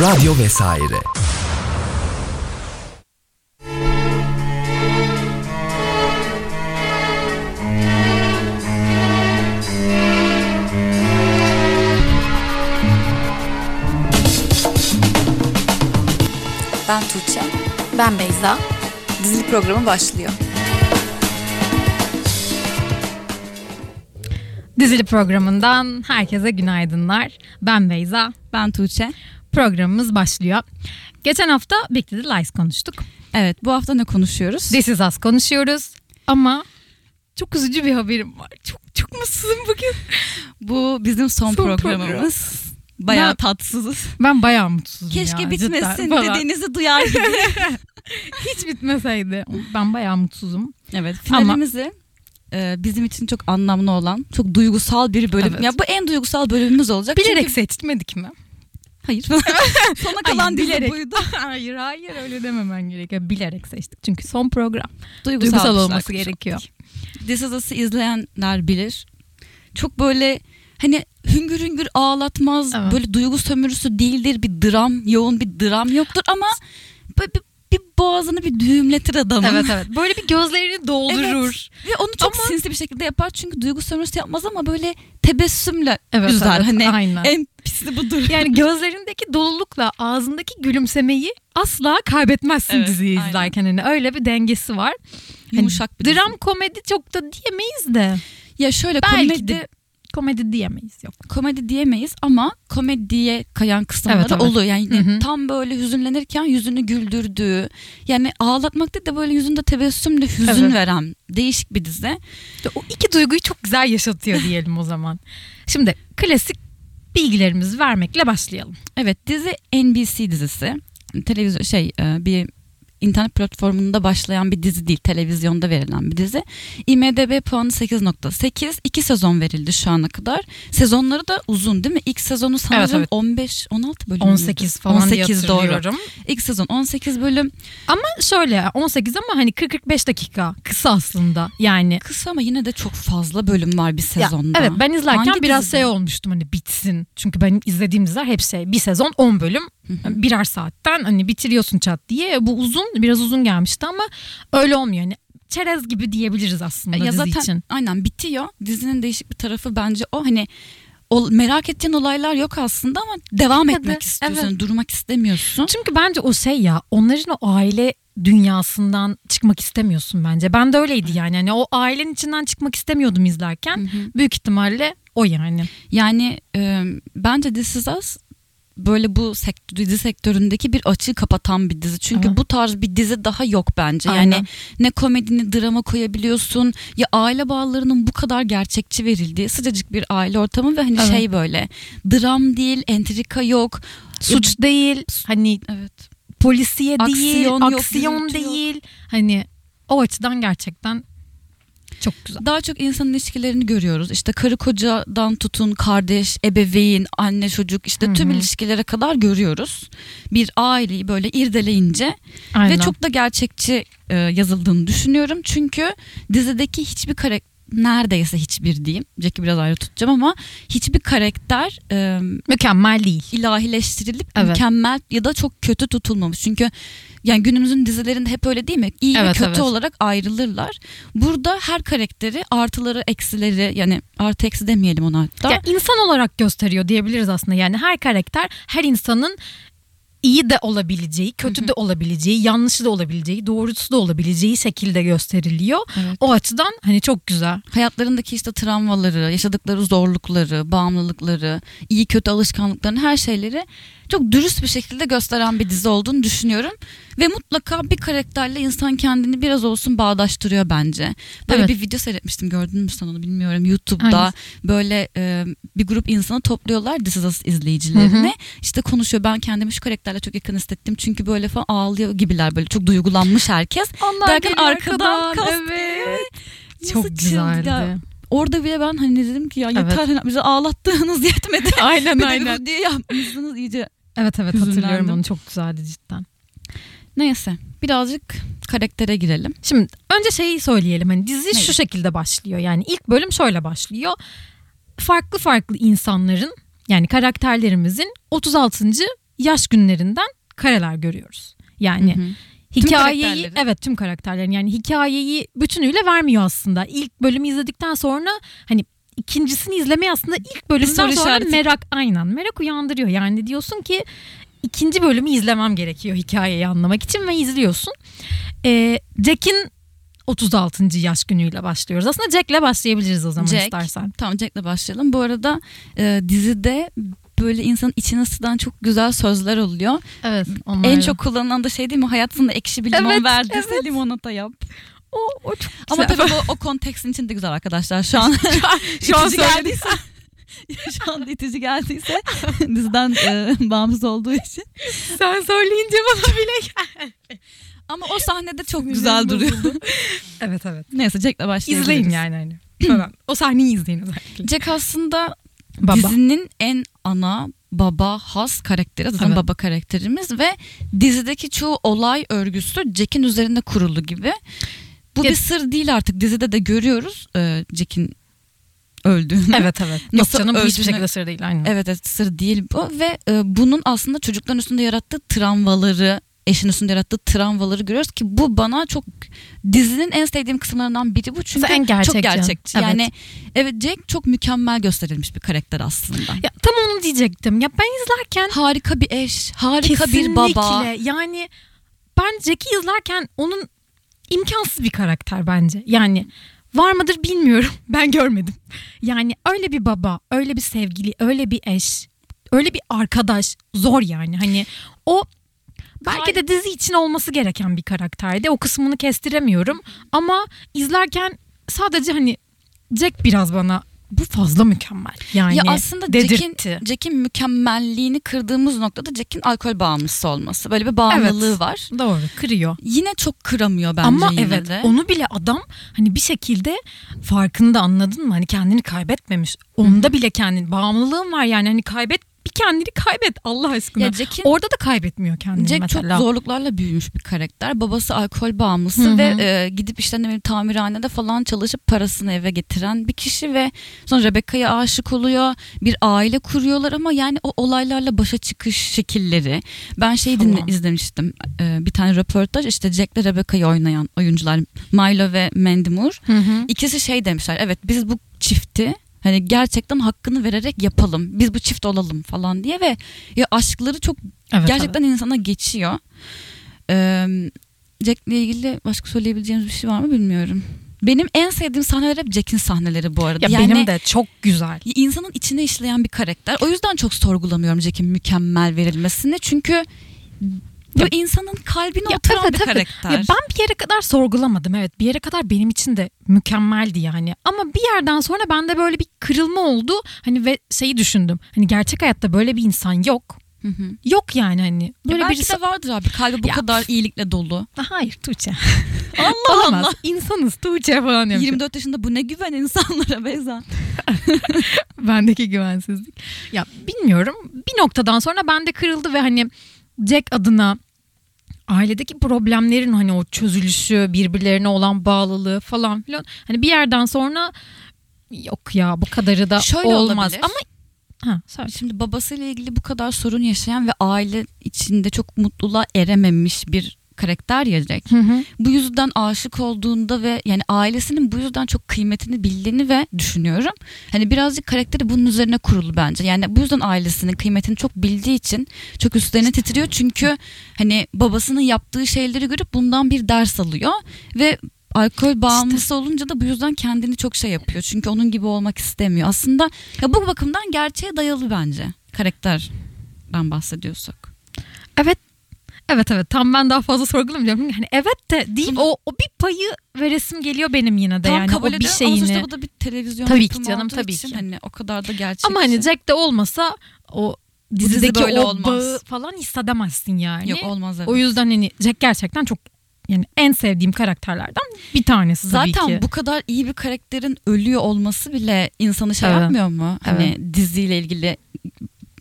Radyo vesaire. Ben Tuğçe. Ben Beyza. Dizili programı başlıyor. Dizili programından herkese günaydınlar. Ben Beyza. Ben Tuğçe. Programımız başlıyor. Geçen hafta Big Little Lies konuştuk. Evet bu hafta ne konuşuyoruz? This is Us konuşuyoruz. Ama çok üzücü bir haberim var. Çok çok mutsuzum bugün. Bu bizim son, Son programımız. Bayağı Ben- tatsızız. Ben bayağı mutsuzum Keşke ya, bitmesin cidden dediğinizi duyar gibi. Hiç bitmeseydi. Ben bayağı mutsuzum. evet finalimizi e, bizim için çok anlamlı olan, çok duygusal bir bölüm. Evet. Ya bu en duygusal bölümümüz olacak. Bilerek Çünkü... seçmedik mi? Hayır. Sona kalan Hayır, bilerek. buydu. hayır hayır öyle dememen gerekiyor. Bilerek seçtik. Çünkü son program. Duygusal, Duygusal olması gerekiyor. This Is Us'ı izleyenler bilir. Çok böyle hani hüngür hüngür ağlatmaz. Evet. Böyle duygu sömürüsü değildir. Bir dram, yoğun bir dram yoktur ama böyle boğazını bir düğümletir adamın. Evet evet. Böyle bir gözlerini doldurur. Ve onu çok Ama- sinsi bir şekilde yapar çünkü duygu sömürüsü yapmaz ama böyle tebessümle Evet, üzer. evet, hani aynen. en pisi budur. Yani gözlerindeki dolulukla ağzındaki gülümsemeyi asla kaybetmezsin Evet, diziyi aynen. izlerken. Hani öyle bir dengesi var. Hani Yumuşak bir dizi. Dram komedi çok da diyemeyiz de. Ya şöyle Belki komedi de komedi diyemeyiz yok. komedi diyemeyiz ama komediye kayan kısımları Evet, evet. oluyor. Yani Hı hı. tam böyle hüzünlenirken yüzünü güldürdüğü yani ağlatmak değil de böyle yüzünde tebessümle hüzün Evet. veren değişik bir dizi. İşte o iki duyguyu çok güzel yaşatıyor diyelim o zaman. Şimdi klasik bilgilerimizi vermekle başlayalım. Evet dizi NBC dizisi. Televizyon şey e, bir internet platformunda başlayan bir dizi değil. Televizyonda verilen bir dizi. IMDB puanı 8.8. İki sezon verildi şu ana kadar. Sezonları da uzun değil mi? İlk sezonu sanırım Evet, evet. 15 16 bölüm. 18 falan 18 diye doğru. hatırlıyorum. İlk sezon 18 bölüm. Ama şöyle 18 ama hani 40-45 dakika kısa aslında yani. Kısa ama yine de çok fazla bölüm var bir Ya, sezonda. evet ben izlerken Hangi biraz dizide? şey olmuştum hani bitsin. Çünkü ben izlediğim diziler hep şey bir sezon 10 bölüm birer saatten hani bitiriyorsun çat diye. Bu uzun biraz uzun gelmişti ama öyle olmuyor. Yani çerez gibi diyebiliriz aslında ya dizi zaten için. aynen bitiyor. Dizinin değişik bir tarafı bence o hani o merak edeceğin olaylar yok aslında ama devam Evet, etmek istiyorsun. evet. Durmak istemiyorsun. Çünkü bence o şey ya onların o aile dünyasından çıkmak istemiyorsun bence. Ben de öyleydi yani. Hani o ailenin içinden çıkmak istemiyordum izlerken. Büyük ihtimalle o yani. Yani e, bence This Is Us böyle bu sektör, dizi sektöründeki bir açığı kapatan bir dizi. Çünkü Aha. bu tarz bir dizi daha yok bence. Aynen. Yani ne komedini drama koyabiliyorsun ya aile bağlarının bu kadar gerçekçi verildiği sıcacık bir aile ortamı ve hani Evet. şey böyle dram değil, entrika yok. Suç değil. Hani Evet. polisiye değil, Aksiyon yok, aksiyon gürültü yok. değil. Hani o açıdan gerçekten çok güzel. Daha çok insan ilişkilerini görüyoruz. İşte karı kocadan tutun kardeş, ebeveyn, anne çocuk işte tüm Hı hı. ilişkilere kadar görüyoruz. Bir aileyi böyle irdeleyince Aynen. ve çok da gerçekçi e, yazıldığını düşünüyorum. Çünkü dizideki hiçbir karakter neredeyse hiçbir diyeyim. Jack'i biraz ayrı tutacağım ama hiçbir karakter e, mükemmel değil. ilahileştirilip Evet. mükemmel ya da çok kötü tutulmamış. Çünkü yani günümüzün dizilerinde hep öyle değil mi? İyi Evet, ve kötü evet. olarak ayrılırlar. Burada her karakteri artıları, eksileri yani artı eksi demeyelim ona hatta. Ya insan olarak gösteriyor diyebiliriz aslında. Yani her karakter her insanın iyi de olabileceği, kötü de olabileceği, yanlışı da olabileceği, doğrusu da olabileceği şekilde gösteriliyor. Evet. O açıdan hani çok güzel. Hayatlarındaki işte travmaları, yaşadıkları zorlukları, bağımlılıkları, iyi kötü alışkanlıklarını her şeyleri çok dürüst bir şekilde gösteren bir dizi olduğunu düşünüyorum. Ve mutlaka bir karakterle insan kendini biraz olsun bağdaştırıyor bence. Böyle Evet. bir video seyretmiştim gördün mü sen onu bilmiyorum YouTube'da. Hangisi? Böyle e, bir grup insanı topluyorlar This Is Us izleyicilerini. Hı hı. İşte konuşuyor ben kendimi şu karakterle çok yakın hissettim. Çünkü böyle falan ağlıyor gibiler böyle çok duygulanmış herkes. Onlar Derken geliyor arkadan kastı. evet. Nasıl Çok güzeldi. ya. Orada bile ben hani dedim ki ya yeter Evet. hani bizi ağlattığınız yetmedi. Aynen bir aynen. de diye yapmışsınız iyice. Evet evet hatırlıyorum onu çok güzeldi cidden. Neyse birazcık karaktere girelim. Şimdi önce şeyi söyleyelim hani dizi Neyi? şu şekilde başlıyor. Yani ilk bölüm şöyle başlıyor. Farklı farklı insanların yani karakterlerimizin 36. yaş günlerinden kareler görüyoruz. Yani Hı hı. hikayeyi karakterleri. evet tüm karakterlerin yani hikayeyi bütünüyle vermiyor aslında. İlk bölümü izledikten sonra hani ikincisini izlemeye aslında ilk bölümden sonra işareti. merak aynen merak uyandırıyor. Yani diyorsun ki ikinci bölümü izlemem gerekiyor hikayeyi anlamak için ve izliyorsun. Ee, Jack'in 36. yaş günüyle başlıyoruz. Aslında Jack'le başlayabiliriz o zaman Jack. istersen. Tamam Jack'le başlayalım. Bu arada e, dizide böyle insanın içine sıdan çok güzel sözler oluyor. Evet. En çok kullanılan da şey değil mi? Hayatında ekşi bir limon Evet, verdiyse evet. limonata yap. o, o çok Ama güzel. tabii bu o kontekstin için de güzel arkadaşlar. Şu an şu an itici söylediyse geldiyse an itici geldiyse diziden e, bağımsız olduğu için. sen söyleyince bana bile gel. Ama o sahnede çok güzel duruyor. Evet evet. Neyse Jack'le başlayabiliriz. İzleyin yani hani. Falan. o sahneyi izleyin özellikle. Jack aslında Baba. dizinin en ana baba has karakteri zaten Evet. baba karakterimiz ve dizideki çoğu olay örgüsü Jack'in üzerinde kurulu gibi. Bu Ya- bir sır değil artık dizide de görüyoruz e, Jack'in öldüğünü. Evet evet. Yok Nasıl canım bu hiçbir öldüğünü- şekilde sır değil. Aynen. Evet evet sır değil bu ve e, bunun aslında çocukların üstünde yarattığı travmaları eşin üstünde yarattığı travmaları görüyoruz ki bu bana çok dizinin en sevdiğim kısımlarından biri bu çünkü en gerçekçi. çok gerçekçi. Evet. Yani evet Jack çok mükemmel gösterilmiş bir karakter aslında. Ya, tam onu diyecektim. Ya ben izlerken Harika bir eş, harika kesinlikle bir baba. yani ben Jack'i izlerken onun imkansız bir karakter bence. Yani var mıdır bilmiyorum. Ben görmedim. Yani öyle bir baba, öyle bir sevgili, öyle bir eş, öyle bir arkadaş zor yani. Hani o belki de dizi için olması gereken bir karakterdi. O kısmını kestiremiyorum ama izlerken sadece hani Jack biraz bana bu fazla mükemmel. Yani ya aslında. Jack'in Jack'in mükemmelliğini kırdığımız noktada Jack'in alkol bağımlısı olması. Böyle bir bağımlılığı Evet. var. Doğru kırıyor. Yine çok kıramıyor bence Ama yine evet de. onu bile adam hani bir şekilde farkında anladın mı? Hani kendini kaybetmemiş. Onda bile kendini bağımlılığın var yani hani kaybet bir kendini kaybet Allah aşkına. Ya Jack'in Orada da kaybetmiyor kendini Jack mesela. çok zorluklarla büyümüş bir karakter. Babası alkol bağımlısı Hı hı. ve e, gidip işte ne bileyim tamirhanede falan çalışıp parasını eve getiren bir kişi ve sonra Rebecca'ya aşık oluyor. Bir aile kuruyorlar ama yani o olaylarla başa çıkış şekilleri. Ben şey dinle, Falan. izlemiştim. E, bir tane röportaj işte Jack'le Rebecca'yı oynayan oyuncular Milo ve Mandy Moore. Hı hı. İkisi şey demişler. Evet biz bu çifti hani gerçekten hakkını vererek yapalım. Biz bu çift olalım falan diye ve ya aşkları çok Evet, gerçekten insana geçiyor. Ee, Jack'le ilgili başka söyleyebileceğimiz bir şey var mı bilmiyorum. Benim en sevdiğim sahneler hep Jack'in sahneleri bu arada. evet. Ya yani benim de çok güzel. insanın içine işleyen bir karakter. O yüzden çok sorgulamıyorum Jack'in mükemmel verilmesini. Çünkü bu Ya- insanın kalbine Ya oturan evet, bir evet. karakter. Ya ben bir yere kadar sorgulamadım evet bir yere kadar benim için de mükemmeldi yani ama bir yerden sonra bende böyle bir kırılma oldu hani ve şeyi düşündüm hani gerçek hayatta böyle bir insan yok Hı hı. yok yani hani Ya böyle belki birisi de vardır abi. Kalbi bu Ya- kadar iyilikle dolu. hayır Tuğçe Allah olamaz Allah. insanız Tuğçe falan yapacağım. 24 yaşında bu ne güven insanlara Beyza. Bendeki güvensizlik. Ya bilmiyorum. Bir noktadan sonra bende kırıldı ve hani Jack adına ailedeki problemlerin hani o çözülüşü, birbirlerine olan bağlılığı falan filan. Hani bir yerden sonra yok ya bu kadarı da Şöyle olmaz. olabilir. Ama ha, söyle. Şimdi babasıyla ilgili bu kadar sorun yaşayan ve aile içinde çok mutluluğa erememiş bir karakter ya Jack. Hı hı. Bu yüzden aşık olduğunda ve yani ailesinin bu yüzden çok kıymetini bildiğini ve düşünüyorum. Hani birazcık karakteri bunun üzerine kurulu bence. Yani bu yüzden ailesinin kıymetini çok bildiği için çok üstlerine titriyor. Çünkü hani babasının yaptığı şeyleri görüp bundan bir ders alıyor ve alkol bağımlısı olunca da bu yüzden kendini çok şey yapıyor. Çünkü onun gibi olmak istemiyor. Aslında ya bu bakımdan gerçeğe dayalı bence karakterden bahsediyorsak. Evet. Evet evet tam ben daha fazla sorgulamayacağım. Hani evet de deyip o, o bir payı veresim geliyor benim yine de Tamam yani kabul o bir ediyorum şeyini. ama sonuçta bu da bir televizyon Tabii ki canım, tabii için ki. Hani o kadar da gerçekçi. Ama hani Jack de olmasa o dizi dizideki böyle o olmaz. bağı falan hissedemezsin yani. Yok olmaz evet. O yüzden hani Jack gerçekten çok yani en sevdiğim karakterlerden bir tanesi tabii Zaten ki. bu kadar iyi bir karakterin ölüyor olması bile insanı şey Evet. yapmıyor mu? Hani diziyle ilgili.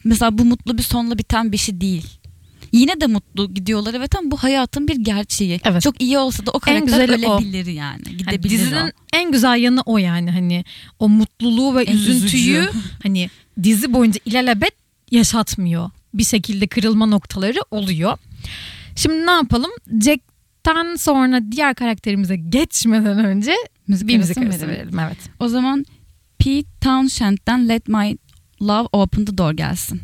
Mesela bu mutlu bir sonla biten bir şey değil. Yine de mutlu gidiyorlar evet ama bu hayatın bir gerçeği. Evet. Çok iyi olsa da o karakter güzeli o. ölebilir yani. Hani Gidebilir dizinin o. en güzel yanı o yani hani o mutluluğu ve En üzüntüyü üzücü. hani dizi boyunca ilelebet yaşatmıyor. bir şekilde kırılma noktaları oluyor. Şimdi ne yapalım? Jack'ten sonra diğer karakterimize geçmeden önce Müzik bir müzik arası verelim. Evet. O zaman Pete Townshend'den Let My Love Open the Door gelsin.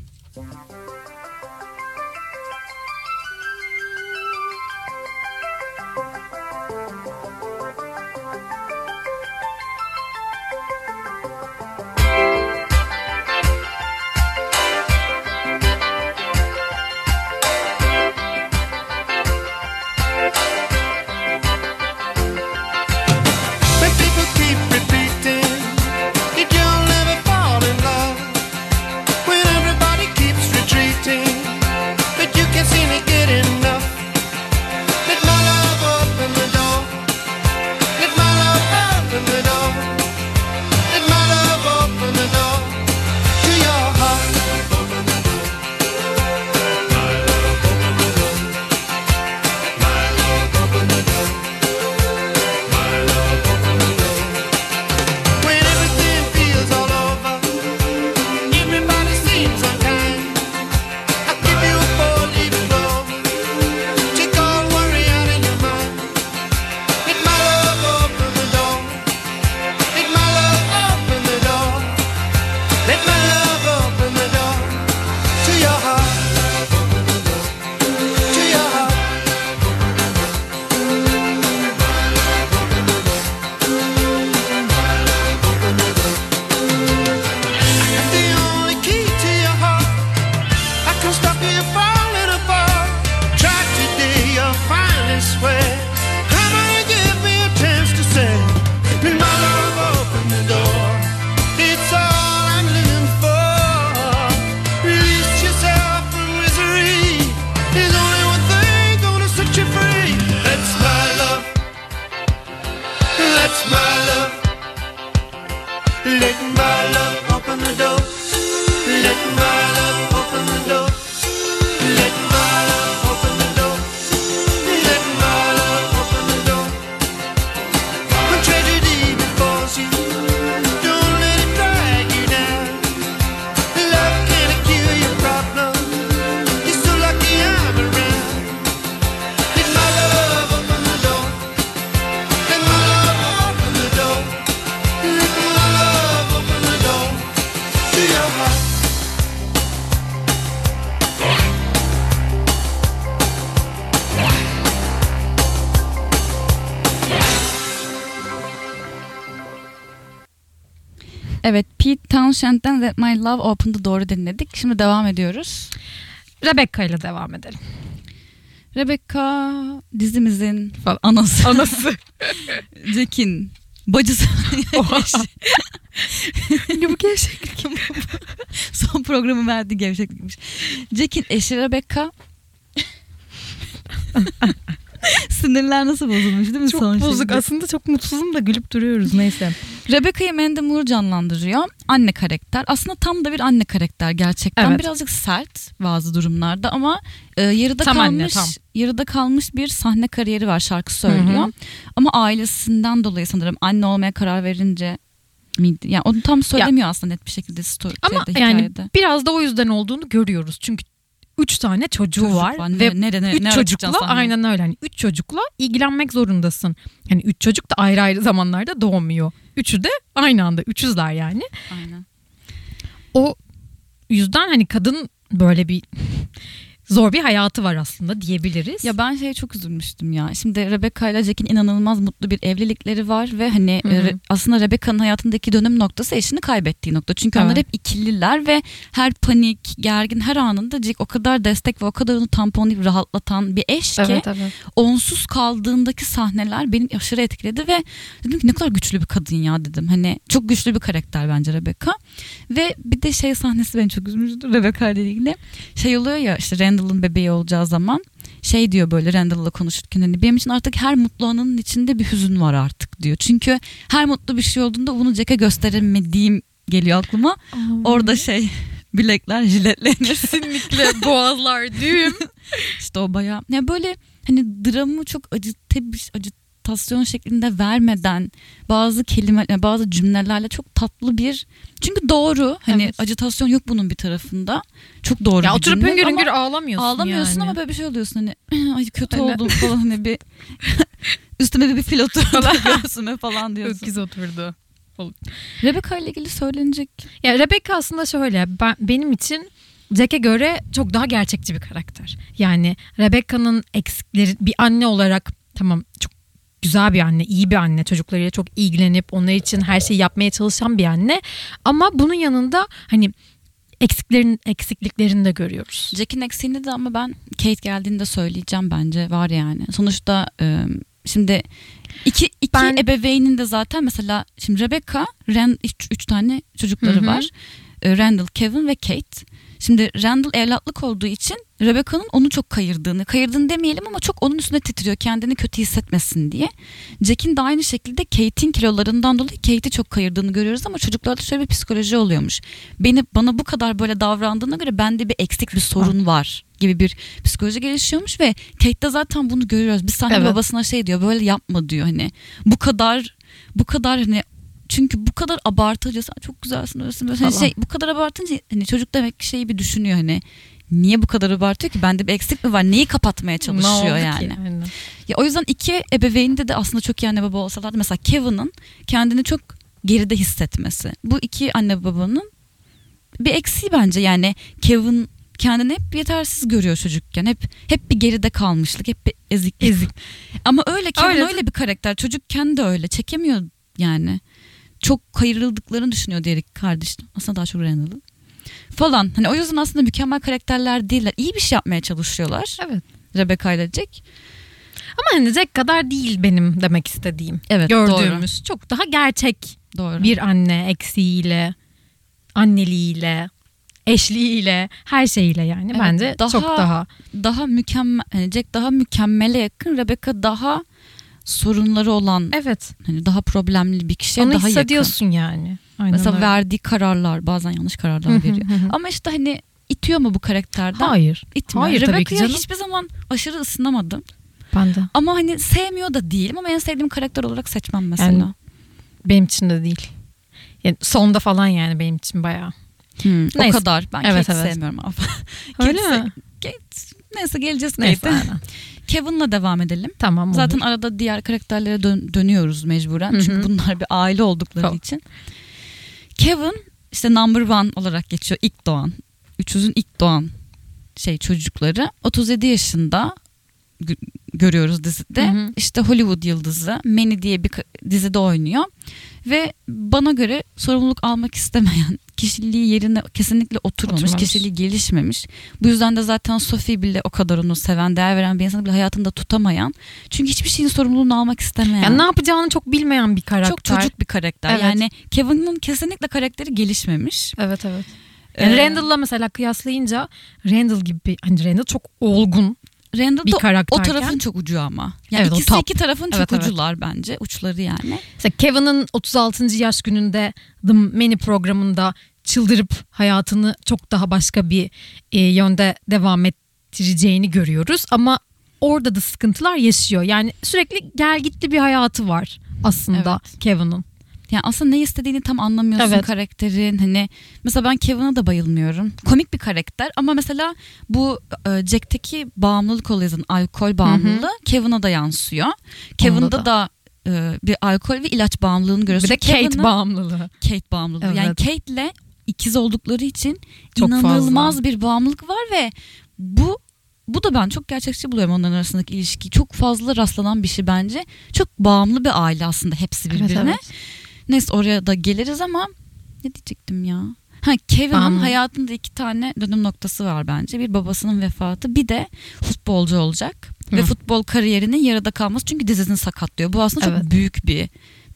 Townshend'den Let My Love Open the Door'u dinledik. Şimdi devam ediyoruz. Rebecca ile devam edelim. Rebecca dizimizin falan anası. Anası. Jack'in bacısı. ne bu gevşeklik? Son programı verdi gevşeklikmiş. Jack'in eşi Rebecca. Sinirler nasıl bozulmuş değil mi Çok son bozuk. şeyde? Aslında çok mutsuzum da gülüp duruyoruz. Neyse. Rebecca'yı Mandy Moore canlandırıyor. Anne karakter. Aslında tam da bir anne karakter gerçekten. Evet. Birazcık sert bazı durumlarda ama e, yarıda Tam anne, kalmış tam. yarıda kalmış bir sahne kariyeri var. Şarkı söylüyor. Hı hı. Ama ailesinden dolayı sanırım anne olmaya karar verince miydi? Yani onu tam söylemiyor aslında net bir şekilde sto- Ama şeyde, yani hikayede. biraz da o yüzden olduğunu görüyoruz. Çünkü üç tane çocuğu Çocuk var, var. Ve ne- ne- üç ne çocukla aynen öyle. Yani üç çocukla ilgilenmek zorundasın. Yani üç çocuk da ayrı ayrı zamanlarda doğmuyor. Üçü de aynı anda üçüzler yani. Aynen. O yüzden hani kadın böyle bir zor bir hayatı var aslında diyebiliriz. Ya ben şeye çok üzülmüştüm ya. Şimdi Rebecca ile Jack'in inanılmaz mutlu bir evlilikleri var ve hani Hı hı. e, Re- aslında Rebecca'nın hayatındaki dönüm noktası eşini kaybettiği nokta. Çünkü onlar Evet. hep ikililer ve her panik, gergin her anında Jack o kadar destek ve o kadar onu tamponlayıp rahatlatan bir eş ki evet evet. onsuz kaldığındaki sahneler beni aşırı etkiledi ve dedim ki ne kadar güçlü bir kadın ya dedim. Hani çok güçlü bir karakter bence Rebecca. Ve bir de şey sahnesi beni çok üzmüştü Rebecca ile ilgili. Şey oluyor ya işte Randall'ın bebeği olacağı zaman şey diyor böyle Randall'la konuşurken hani benim için artık her mutlu anının içinde bir hüzün var artık diyor. Çünkü her mutlu bir şey olduğunda bunu Jack'e gösteremediğim geliyor aklıma. Orada şey bilekler jiletlenir. kesinlikle boğazlar düğüm. İşte o baya. Ya böyle hani dramı çok acıtabilmiş, ajitasyon şeklinde vermeden bazı kelime bazı cümlelerle çok tatlı bir çünkü doğru hani Evet. ajitasyon yok bunun bir tarafında. Çok doğru Ya bir oturup hüngür hüngür ağlamıyorsun ağlamıyorsun yani. ama böyle bir şey oluyorsun hani ay kötü Aynen. oldum falan hani bir üstüme bir fil oturdu falan diyorsun. Öküz oturdu. Rebecca ile ilgili söylenecek Ya Rebecca aslında şöyle ben, benim için Jack'e göre çok daha gerçekçi bir karakter. Yani Rebecca'nın eksikleri bir anne olarak tamam çok güzel bir anne, iyi bir anne, çocuklarıyla çok ilgilenip onlar için her şeyi yapmaya çalışan bir anne. Ama bunun yanında hani eksiklerin eksikliklerini de görüyoruz. Jack'in eksiğini de ama ben Kate geldiğinde söyleyeceğim bence var yani. Sonuçta e, şimdi iki, iki Ben- ebeveynin de zaten mesela şimdi Rebecca, Rand, üç, üç tane çocukları Hı hı. var. E, Randall, Kevin ve Kate. Şimdi Randall evlatlık olduğu için Rebecca'nın onu çok kayırdığını, kayırdığını demeyelim ama çok onun üstüne titriyor kendini kötü hissetmesin diye. Jack'in de aynı şekilde Kate'in kilolarından dolayı Kate'i çok kayırdığını görüyoruz ama çocuklarda şöyle bir psikoloji oluyormuş. Beni bana bu kadar böyle davrandığına göre bende bir eksik bir sorun var gibi bir psikoloji gelişiyormuş ve Kate'de zaten bunu görüyoruz. Bir sahne Evet. babasına şey diyor böyle yapma diyor hani bu kadar bu kadar hani çünkü bu kadar abartınca sen çok güzelsin öylesin böyle hani Falan. şey bu kadar abartınca hani çocuk demek ki şeyi bir düşünüyor hani niye bu kadar abartıyor ki bende bir eksik mi var neyi kapatmaya Ne çalışıyor ki? yani. Aynen. Ya o yüzden iki ebeveynde de aslında çok iyi anne baba olsalardı mesela Kevin'ın kendini çok geride hissetmesi. Bu iki anne babanın bir eksiği bence yani Kevin kendini hep yetersiz görüyor çocukken. Hep hep bir geride kalmışlık, hep bir ezik. Ezik. Ama öyle Kevin Öyle. öyle, bir karakter. Çocukken de öyle. Çekemiyor yani. Çok kayırıldıklarını düşünüyor diğer iki kardeş. Aslında daha çok Randall'ın. Falan. Hani o yüzden aslında mükemmel karakterler değiller. İyi bir şey yapmaya çalışıyorlar. Evet. Rebecca ile Jack. Ama hani Jack kadar değil benim demek istediğim. Evet Gördüğümüz çok daha gerçek Doğru. bir anne eksiğiyle, anneliğiyle, eşliğiyle, her şeyiyle yani Evet, bence daha- çok daha daha mükemmel yani Jack daha mükemmele yakın Rebecca daha sorunları olan evet. hani daha problemli bir kişiye Onu daha yakın. hissediyorsun yani. Aynen Mesela öyle. verdiği kararlar bazen yanlış kararlar veriyor. Ama işte hani itiyor mu bu karakterden? Hayır. İtmiyor. Hayır tabii ki Rebecca'ya canım. hiçbir zaman aşırı ısınamadım. Ben de. Ama hani sevmiyor da değilim ama en sevdiğim karakter olarak seçmem mesela. Yani Benim için de değil. Yani sonda falan yani benim için bayağı. Hmm, o Neyse. kadar. Ben Evet, Kate evet. sevmiyorum abi. Öyle Kate- mi? Kate, neyse geleceğiz Neyse. Kate'e. aynen. Kevin'la devam edelim. Tamam olur. Zaten arada diğer karakterlere dön- dönüyoruz mecburen. Hı hı. Çünkü bunlar bir aile oldukları Tamam. için. Kevin işte number one olarak geçiyor. ilk doğan. 300'ün ilk doğan şey çocukları. 37 yaşında gö- görüyoruz dizide. Hı hı. İşte Hollywood yıldızı Manny diye bir dizide oynuyor. Ve bana göre sorumluluk almak istemeyen, kişiliği yerine kesinlikle oturmamış, Oturmamış. kişiliği gelişmemiş. Bu yüzden de zaten Sophie bile o kadar onu seven, değer veren bir insanı bile hayatında tutamayan. Çünkü hiçbir şeyin sorumluluğunu almak istemeyen. Yani ne yapacağını çok bilmeyen bir karakter. çok çocuk bir karakter. Evet. Yani Kevin'in kesinlikle karakteri gelişmemiş. Evet evet. Yani Ee, Randall'la mesela kıyaslayınca Randall gibi hani Randall çok olgun Randall bir da o karakterken. tarafın çok ucu ama. Yani Evet, ikisi iki tarafın çok Evet, evet. ucular bence. Uçları yani. Mesela Kevin'ın 36. yaş gününde The Many programında çıldırıp hayatını çok daha başka bir e, yönde devam ettireceğini görüyoruz. Ama orada da sıkıntılar yaşıyor. Yani sürekli gel gitli bir hayatı var aslında Kevin'ın. Yani aslında ne istediğini tam anlamıyorsun Evet. karakterin. Hani mesela ben Kevin'a da bayılmıyorum. Komik bir karakter ama mesela bu e, Jack'teki bağımlılık olayı zaten alkol bağımlılığı Kevin'a da yansıyor. Kevin'da da. da, e, bir alkol ve ilaç bağımlılığını görüyorsun. Bir de Kate Kevin'ın- bağımlılığı. Kate bağımlılığı. Evet. Yani Kate'le ikiz oldukları için Çok inanılmaz fazla. bir bağımlılık var ve bu bu da ben çok gerçekçi buluyorum onların arasındaki ilişki. Çok fazla rastlanan bir şey bence. Çok bağımlı bir aile aslında hepsi birbirine. Evet, evet. Neyse oraya da geliriz ama ne diyecektim ya? Ha Kevin'in hayatında iki tane dönüm noktası var bence. Bir babasının vefatı bir de futbolcu olacak. Ve Hı. futbol kariyerinin yarıda kalması çünkü dizisini sakatlıyor. Bu aslında Evet. çok büyük bir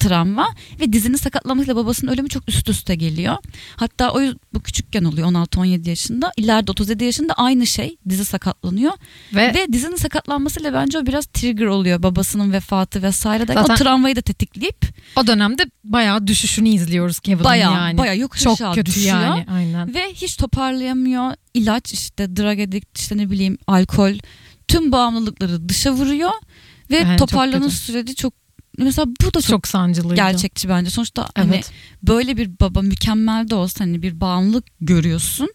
travma ve dizinin sakatlamasıyla babasının ölümü çok üst üste geliyor. Hatta o bu küçükken oluyor 16-17 yaşında. İleride 37 yaşında aynı şey dizi sakatlanıyor. Ve, Ve dizinin sakatlanmasıyla bence o biraz trigger oluyor babasının vefatı vesaire de Zaten- o travmayı da tetikleyip o dönemde bayağı düşüşünü izliyoruz Kevin'ın bayağı yani. bayağı yokuş Çok aşağı kötü düşüyor. yani aynen. Ve hiç toparlayamıyor. İlaç işte drug addict işte ne bileyim alkol tüm bağımlılıkları dışa vuruyor ve Yani toparlanış süreci çok mesela bu da çok, Çok sancılıydı. gerçekçi bence. Sonuçta hani Evet. böyle bir baba mükemmel de olsa hani bir bağımlılık görüyorsun.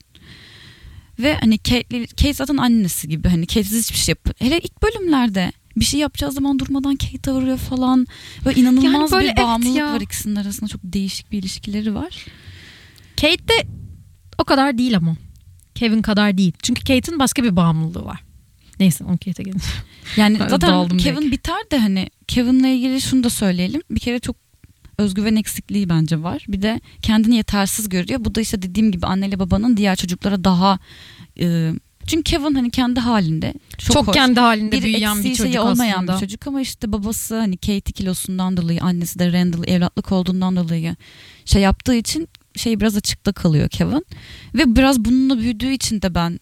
Ve hani Kate, Kate zaten annesi gibi hani Kate'siz hiçbir şey yap. Hele ilk bölümlerde bir şey yapacağı zaman durmadan Kate arıyor falan. Böyle inanılmaz Yani böyle bir evet bağımlılık ya. var ikisinin arasında. Çok değişik bir ilişkileri var. Kate de o kadar değil ama. Kevin kadar değil. Çünkü Kate'in başka bir bağımlılığı var. Neyse onu Kate'e gelin. Yani zaten Kevin direkt. biter de hani Kevin'le ilgili şunu da söyleyelim. Bir kere çok özgüven eksikliği bence var. Bir de kendini yetersiz görüyor. Bu da işte dediğim gibi anneyle babanın diğer çocuklara daha e, çünkü Kevin hani kendi halinde çok, Çok, hoş. kendi halinde bir büyüyen bir çocuk şeyi olmayan aslında. bir çocuk ama işte babası hani Katie kilosundan dolayı annesi de Randall evlatlık olduğundan dolayı şey yaptığı için şey biraz açıkta kalıyor Kevin ve biraz bununla büyüdüğü için de ben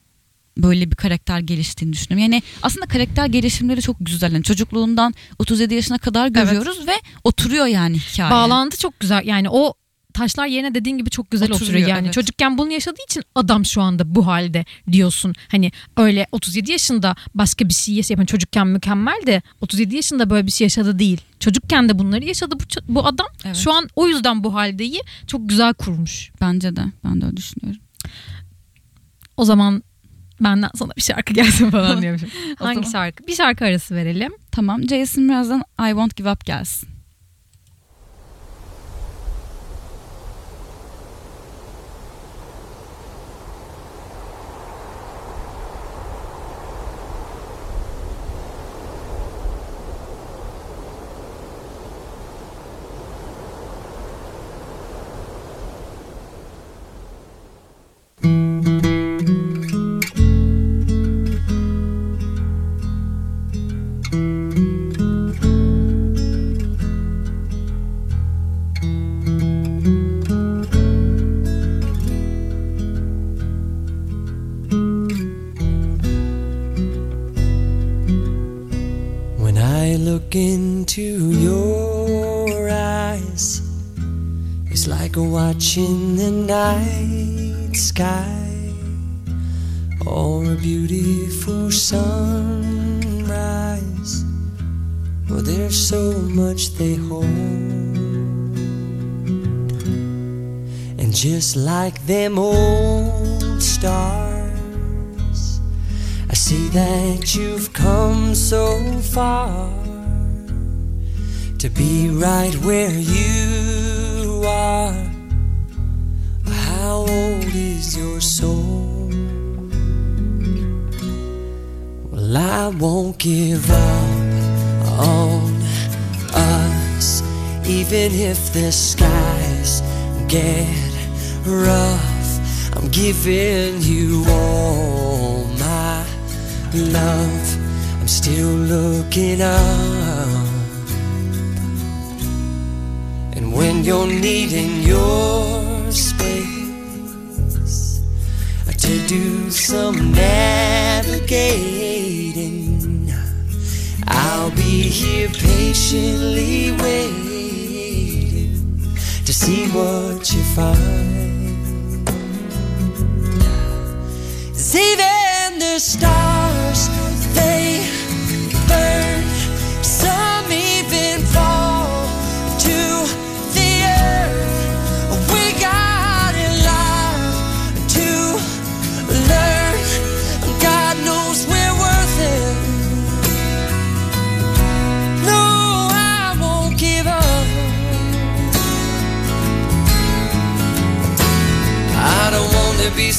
böyle bir karakter geliştiğini düşünüyorum. Yani aslında karakter gelişimleri çok güzel. Yani çocukluğundan 37 yaşına kadar görüyoruz ve oturuyor yani hikaye. Bağlantı çok güzel. Yani o taşlar yerine dediğin gibi çok güzel Oturuyor, oturuyor. Yani evet. çocukken bunu yaşadığı için adam şu anda bu halde diyorsun. Hani öyle 37 yaşında başka bir şey hani çocukken mükemmel de 37 yaşında böyle bir şey yaşadı değil. Çocukken de bunları yaşadı bu, bu adam. Evet. Şu an o yüzden bu haldeyi çok güzel kurmuş. Bence de. Ben de öyle düşünüyorum. O zaman benden sana bir şarkı gelsin falan diyormuşum. Hangi zaman- şarkı? Bir şarkı arası verelim. Tamam. Jason birazdan I Won't Give Up gelsin. Night sky or a beautiful sunrise. Oh, there's so much they hold. And just like them old stars, I see that you've come so far to be right where you are. Old is your soul? Well, I won't give up on us, even if the skies get rough. I'm giving you all my love. I'm still looking up. And when you're needing your space to do some navigating, I'll be here patiently waiting to see what you find. even the stars, they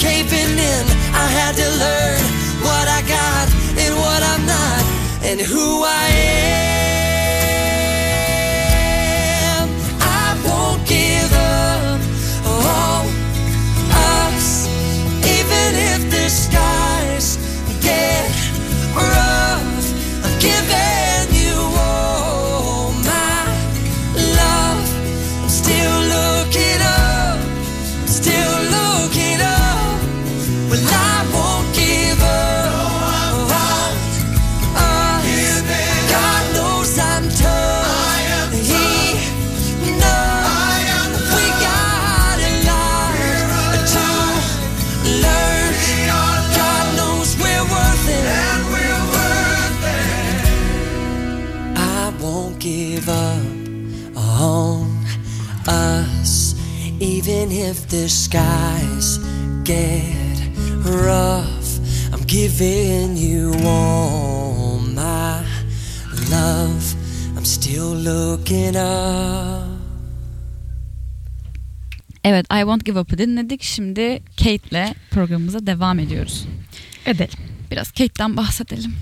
caving in. I had to learn what I got and what I'm not, and who I am. İf the skies get rough, I'm giving you all my love. I'm still looking up. Evet I Won't Give Up'ı dinledik. Şimdi Kate'le programımıza devam ediyoruz. Edelim. Biraz Kate'den bahsedelim.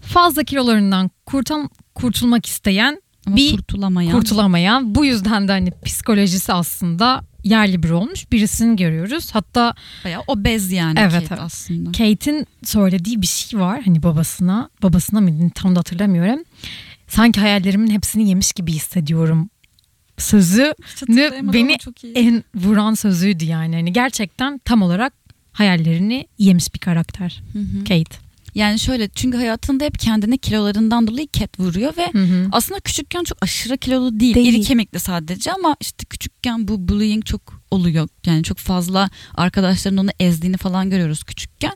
Fazla kilolarından kurtan, kurtulmak isteyen Ama bir kurtulamayan. kurtulamayan bu yüzden de hani psikolojisi aslında yerli bir olmuş birisini görüyoruz. Hatta Bayağı obez yani Evet, Kate aslında. Kate'in söylediği bir şey var hani babasına babasına mıydı tam da hatırlamıyorum. Sanki hayallerimin hepsini yemiş gibi hissediyorum sözü beni en vuran sözüydü yani. Hani gerçekten tam olarak hayallerini yemiş bir karakter Hı hı. Kate. Yani şöyle çünkü hayatında hep kendine kilolarından dolayı ket vuruyor ve Hı hı. aslında küçükken çok aşırı kilolu değil, Değil. iri kemikli sadece ama işte küçükken bu bullying çok oluyor. Yani çok fazla arkadaşların onu ezdiğini falan görüyoruz küçükken.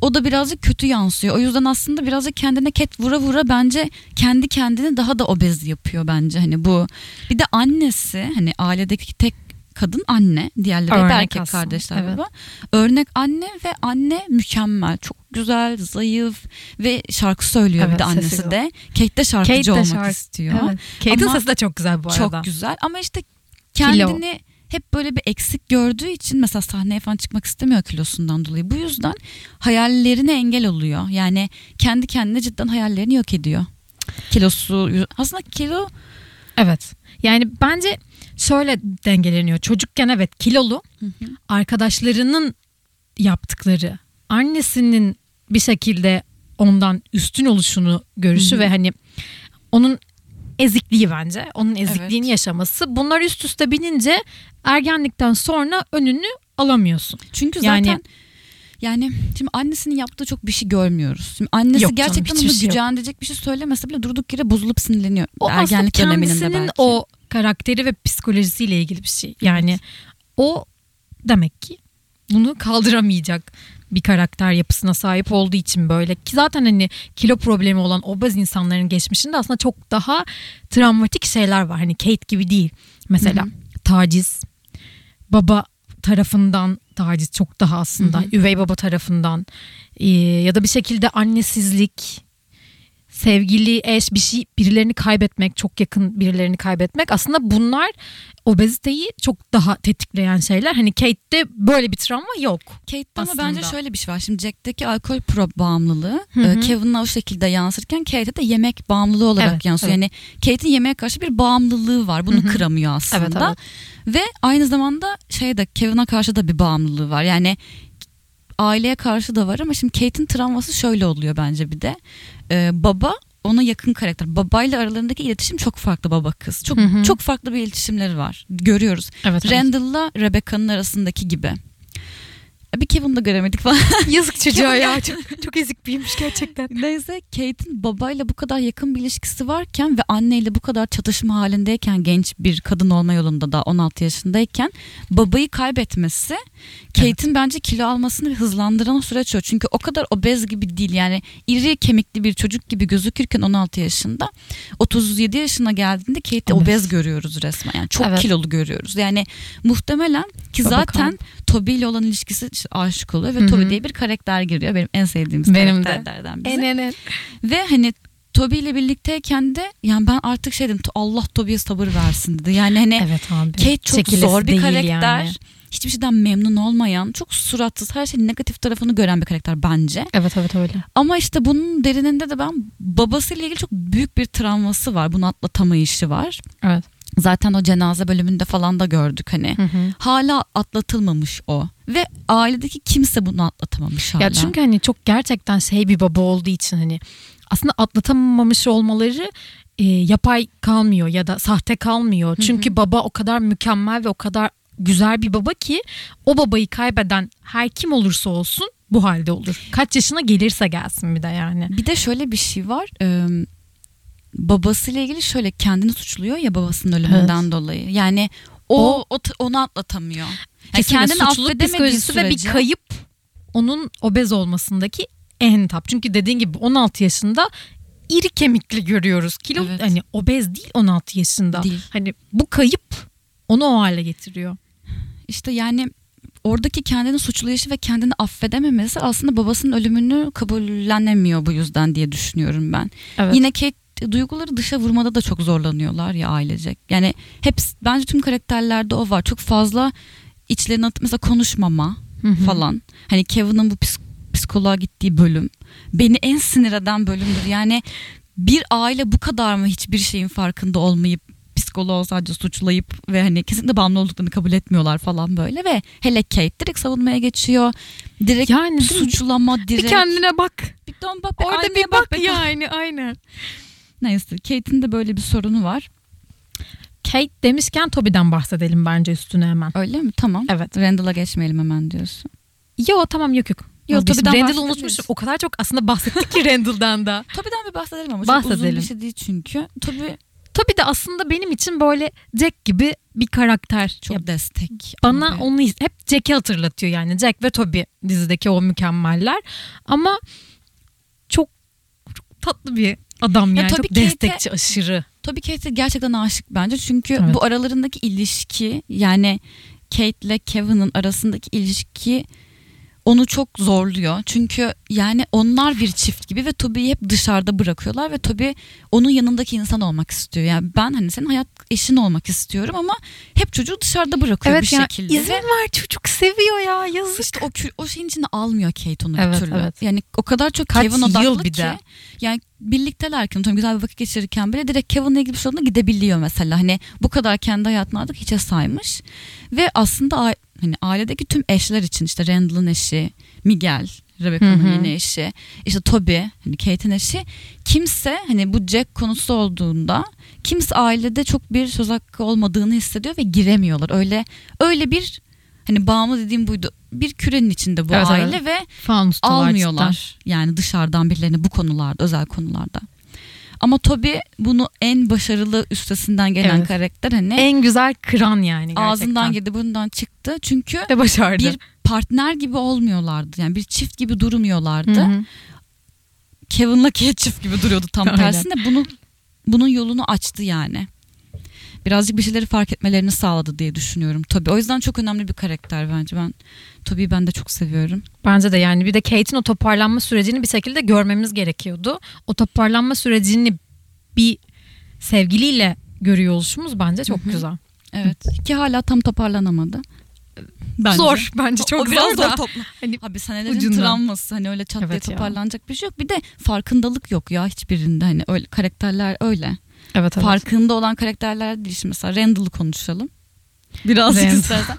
O da birazcık kötü yansıyor. O yüzden aslında birazcık kendine ket vura vura bence kendi kendini daha da obez yapıyor bence. Hani bu bir de annesi hani ailedeki tek kadın anne. Diğerleri Örnek erkek aslında, kardeşler evet. baba. Örnek anne ve anne mükemmel. Çok güzel, zayıf ve şarkı söylüyor Evet, bir de annesi de. Kate de şarkıcı Kate de olmak şarkı- istiyor. Evet. Kate'in sesi de çok güzel bu arada. Çok güzel ama işte kendini hep böyle bir eksik gördüğü için mesela sahneye falan çıkmak istemiyor kilosundan dolayı. Bu yüzden hayallerine engel oluyor. Yani kendi kendine cidden hayallerini yok ediyor. Kilosu aslında kilo Evet. Yani bence şöyle dengeleniyor. Çocukken evet kilolu arkadaşlarının yaptıkları annesinin bir şekilde ondan üstün oluşunu görüşü Hı hı. ve hani onun ezikliği bence. Onun ezikliğini Evet. yaşaması. Bunlar üst üste binince ergenlikten sonra önünü alamıyorsun. çünkü Yani- zaten yani şimdi annesinin yaptığı çok bir şey görmüyoruz. Şimdi annesi Yok canım, gerçekten hiçbir onu şey gücendirecek bir şey söylemese bile durduk yere bozulup sinirleniyor. O Ergenlik döneminde belki. o karakteri ve psikolojisiyle ilgili bir şey. Yani o demek ki bunu kaldıramayacak bir karakter yapısına sahip olduğu için böyle ki zaten hani kilo problemi olan obez insanların geçmişinde aslında çok daha travmatik şeyler var. Hani Kate gibi değil. Mesela Hı hı. taciz, baba tarafından taciz çok daha aslında Hı hı. üvey baba tarafından Ee, ya da bir şekilde annesizlik sevgili eş bir şey birilerini kaybetmek çok yakın birilerini kaybetmek aslında bunlar obeziteyi çok daha tetikleyen şeyler hani Kate'de böyle bir travma yok Kate'de ama aslında. bence şöyle bir şey var. Şimdi Jack'teki alkol pro bağımlılığı e, hı. Kevin'la o şekilde yansırken Kate'de de yemek bağımlılığı olarak Evet, yansıyor. evet. Yani Kate'in yemeğe karşı bir bağımlılığı var. Bunu Hı hı. kıramıyor aslında. Evet, evet. Ve aynı zamanda şey de Kevin'a karşı da bir bağımlılığı var. Yani aileye karşı da var ama şimdi Kate'in travması şöyle oluyor bence bir de. E, baba ona yakın karakter. Babayla aralarındaki iletişim çok farklı baba kız. Çok Hı hı. çok farklı bir iletişimleri var. Görüyoruz. evet, Randall'la Rebecca'nın arasındaki gibi. Bir Kevin'i de göremedik falan. yazık çocuğa ya çok, çok ezik büyümüş gerçekten Neyse Kate'in babayla bu kadar yakın bir ilişkisi varken ve anneyle bu kadar çatışma halindeyken genç bir kadın olma yolunda da 16 yaşındayken babayı kaybetmesi Kate'in bence kilo almasını hızlandıran süreç o. Çünkü o kadar obez gibi değil yani iri kemikli bir çocuk gibi gözükürken 16 yaşında 37 yaşına geldiğinde Kate'i Obez. obez, görüyoruz resmen. Yani çok Evet. kilolu görüyoruz. Yani muhtemelen ki Baba zaten kaldı. Toby ile olan ilişkisi aşık oluyor ve Hı hı. Toby diye bir karakter giriyor. Benim en sevdiğimiz Benim de. karakterlerden biri. en en Ve hani Toby ile birlikteyken de yani ben artık şey dedim Allah Toby'ye sabır versin dedi. Yani hani evet abi Kate çok Çekilesi zor bir karakter. yani. Hiçbir şeyden memnun olmayan, çok suratsız, her şeyin negatif tarafını gören bir karakter bence. evet evet öyle Ama işte bunun derininde de ben babasıyla ilgili çok büyük bir travması var. Bunu atlatamayışı var. evet Zaten o cenaze bölümünde falan da gördük hani. Hı hı. Hala atlatılmamış o. Ve ailedeki kimse bunu atlatamamış hala. Ya çünkü hani çok gerçekten şey bir baba olduğu için hani aslında atlatamamış olmaları e, yapay kalmıyor ya da sahte kalmıyor. Çünkü baba o kadar mükemmel ve o kadar güzel bir baba ki o babayı kaybeden her kim olursa olsun bu halde olur. Kaç yaşına gelirse gelsin bir de yani. Bir de şöyle bir şey var. Ee, babasıyla ilgili şöyle kendini suçluyor ya babasının ölümünden dolayı. Yani o, O- o onu atlatamıyor. Yani kendini affedemediği psikolojisi ve bir sürece- kayıp onun obez olmasındaki en tap. Çünkü dediğin gibi 16 yaşında iri kemikli görüyoruz. Kilo Evet. hani obez değil 16 yaşında. Değil. Hani bu kayıp onu o hale getiriyor. işte yani oradaki kendini suçlayışı ve kendini affedememesi aslında babasının ölümünü kabullenemiyor bu yüzden diye düşünüyorum ben. Evet. Yine Kate duyguları dışa vurmada da çok zorlanıyorlar ya ailecek. Yani hep bence tüm karakterlerde o var. Çok fazla içlerini atıp mesela konuşmama falan. Hani Kevin'ın bu psik- psikoloğa gittiği bölüm beni en sinir eden bölümdür. Yani bir aile bu kadar mı hiçbir şeyin farkında olmayıp psikoloğu sadece suçlayıp ve hani kesinlikle bağımlı olduklarını kabul etmiyorlar falan böyle ve hele Kate direkt savunmaya geçiyor. Direkt Yani suçlama direkt. Bir kendine bak. Bir dön bak Orada bir bak be. yani aynen. Neyse Kate'in de böyle bir sorunu var. Kate demişken Toby'den bahsedelim bence üstüne hemen. Öyle mi? Tamam. Evet. Randall'a geçmeyelim hemen diyorsun. Yo tamam yok yok. Yo, Vazgeçtim. Toby'den Randall'ı unutmuşum. O kadar çok aslında bahsettik ki Randall'dan da. Toby'den bir bahsedelim ama çok uzun Bahsedelim. bir şey değil çünkü. Toby Toby de aslında benim için böyle Jack gibi bir karakter. çok Ya destek. bana abi. onu hep Jack'i hatırlatıyor yani. Jack ve Toby dizideki o mükemmeller. Ama çok, çok tatlı bir adam Ya yani. Toby çok Kate'e- destekçi aşırı. Toby Kate'e gerçekten aşık bence. Çünkü Evet. bu aralarındaki ilişki yani Kate ile Kevin'in arasındaki ilişki onu çok zorluyor. Çünkü yani onlar bir çift gibi ve Toby'yi hep dışarıda bırakıyorlar ve Toby onun yanındaki insan olmak istiyor. Yani ben hani senin hayat eşin olmak istiyorum ama hep çocuğu dışarıda bırakıyor bir ya şekilde. izin Ve ver çocuk seviyor ya yazık. işte o, o şeyin içine almıyor Kate onu Evet, bir türlü. evet. Yani o kadar çok Kaç Kevin odaklı bir ki. de. Yani birliktelerken tamam güzel bir vakit geçirirken bile direkt Kevin'le ilgili bir şey olduğunda gidebiliyor mesela. Hani bu kadar kendi hayatını artık hiçe saymış. Ve aslında hani ailedeki tüm eşler için işte Randall'ın eşi, Miguel, Rebecca'nın yeni eşi, işte Toby, hani Kate'in eşi. Kimse hani bu Jack konusu olduğunda kimse ailede çok bir söz hakkı olmadığını hissediyor ve giremiyorlar. Öyle öyle bir hani bağımlı dediğim buydu. Bir kürenin içinde bu Evet, aile evet. ve Fanustalar almıyorlar. Yani dışarıdan birilerini bu konularda, özel konularda. Ama Toby bunu en başarılı üstesinden gelen Evet. karakter hani. En güzel kıran yani gerçekten. ağzından girdi bundan çıktı. Çünkü Ve başardı. bir partner gibi olmuyorlardı. Yani bir çift gibi durmuyorlardı. Hı hı. Kevin'la Kate çift gibi duruyordu tam tersine. Bunu bunun yolunu açtı yani. Birazcık bir şeyleri fark etmelerini sağladı diye düşünüyorum Toby. O yüzden çok önemli bir karakter bence. Ben Toby'yi ben de çok seviyorum. Bence de yani bir de Kate'in o toparlanma sürecini bir şekilde görmemiz gerekiyordu. O toparlanma sürecini bir sevgiliyle görüyor oluşumuz bence çok güzel. Evet. Ki hala tam toparlanamadı. Bence. Zor bence çok o biraz zor zor da. topla. Hani Abi senelerin ucundan. travması hani öyle çat diye Evet ya. toparlanacak bir şey yok. Bir de farkındalık yok ya hiçbirinde hani öyle karakterler öyle. Evet evet. Farkında olan karakterler değil. Şimdi mesela Randall'ı konuşalım. Birazcık Randall. istersen.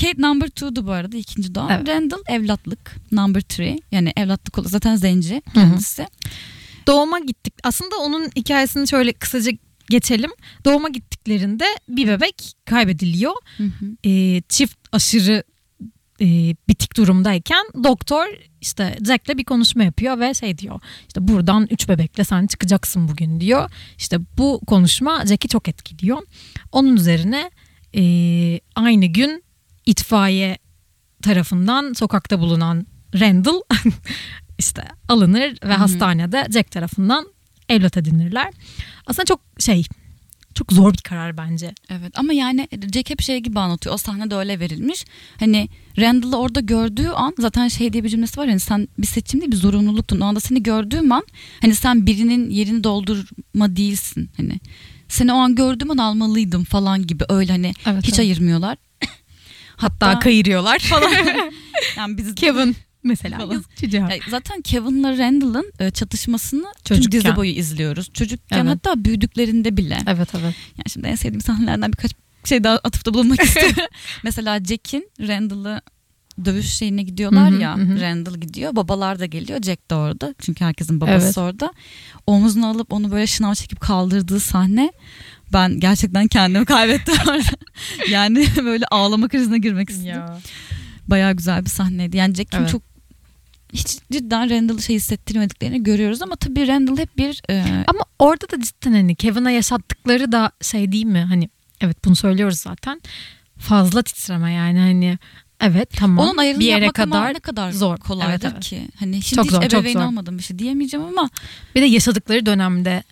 Kate number two'du bu arada ikinci doğan. Evet. Randall evlatlık number three. Yani evlatlık zaten zenci Hı hı. kendisi. Doğuma gittik. Aslında onun hikayesini şöyle kısaca geçelim. Doğuma gittiklerinde bir bebek kaybediliyor. Hı hı. Ee, çift aşırı e, bitik durumdayken doktor işte Jack'le bir konuşma yapıyor ve şey diyor işte buradan üç bebekle sen çıkacaksın bugün diyor. İşte bu konuşma Jack'i çok etkiliyor. Onun üzerine e, aynı gün itfaiye tarafından sokakta bulunan Randall işte alınır ve Hı hı. hastanede Jack tarafından evlat edinirler. Aslında çok şey çok zor bir karar bence. Evet ama yani Jack hep şey gibi anlatıyor. O sahnede öyle verilmiş. Hani Randall'ı orada gördüğü an zaten şey diye bir cümlesi var. Hani sen bir seçim değil bir zorunluluktun. O anda seni gördüğüm an hani sen birinin yerini doldurma değilsin. Hani seni o an gördüğüm an almalıydım falan gibi öyle hani Evet, hiç evet. ayırmıyorlar. Hatta kayırıyorlar falan. yani biz Kevin mesela Falan. yazık çocuğa. Ya zaten Kevin'la Randall'ın e, çatışmasını tüm Çocukken. dizi boyu izliyoruz. Çocukken Evet. hatta büyüdüklerinde bile. Evet evet. Yani şimdi en sevdiğim sahnelerden birkaç şey daha atıfta bulunmak istiyorum. Mesela Jack'in Randall'ı dövüş şeyine gidiyorlar Hı hı, ya. hı. Randall gidiyor. Babalar da geliyor. Jack de orada. Çünkü herkesin babası Evet. orada. Omuzuna alıp onu böyle şınav çekip kaldırdığı sahne ben gerçekten kendimi kaybettim orada. yani böyle ağlama krizine girmek istedim. Bayağı güzel bir sahneydi. Yani Jack'in Evet. çok hiç cidden Randall'ı şey hissettirmediklerini görüyoruz ama tabii Randall hep bir e, Ama orada da cidden hani Kevin'a yaşattıkları da şey değil mi? Hani evet bunu söylüyoruz zaten. Fazla titreme yani hani evet tamam Onun ayrımını bir yere kadar ne kadar zor. kolaydır Evet, evet. ki. Hani şimdi Çok hiç zor, çok ebeveyn zor. olmadım bir şey diyemeyeceğim ama bir de yaşadıkları dönemde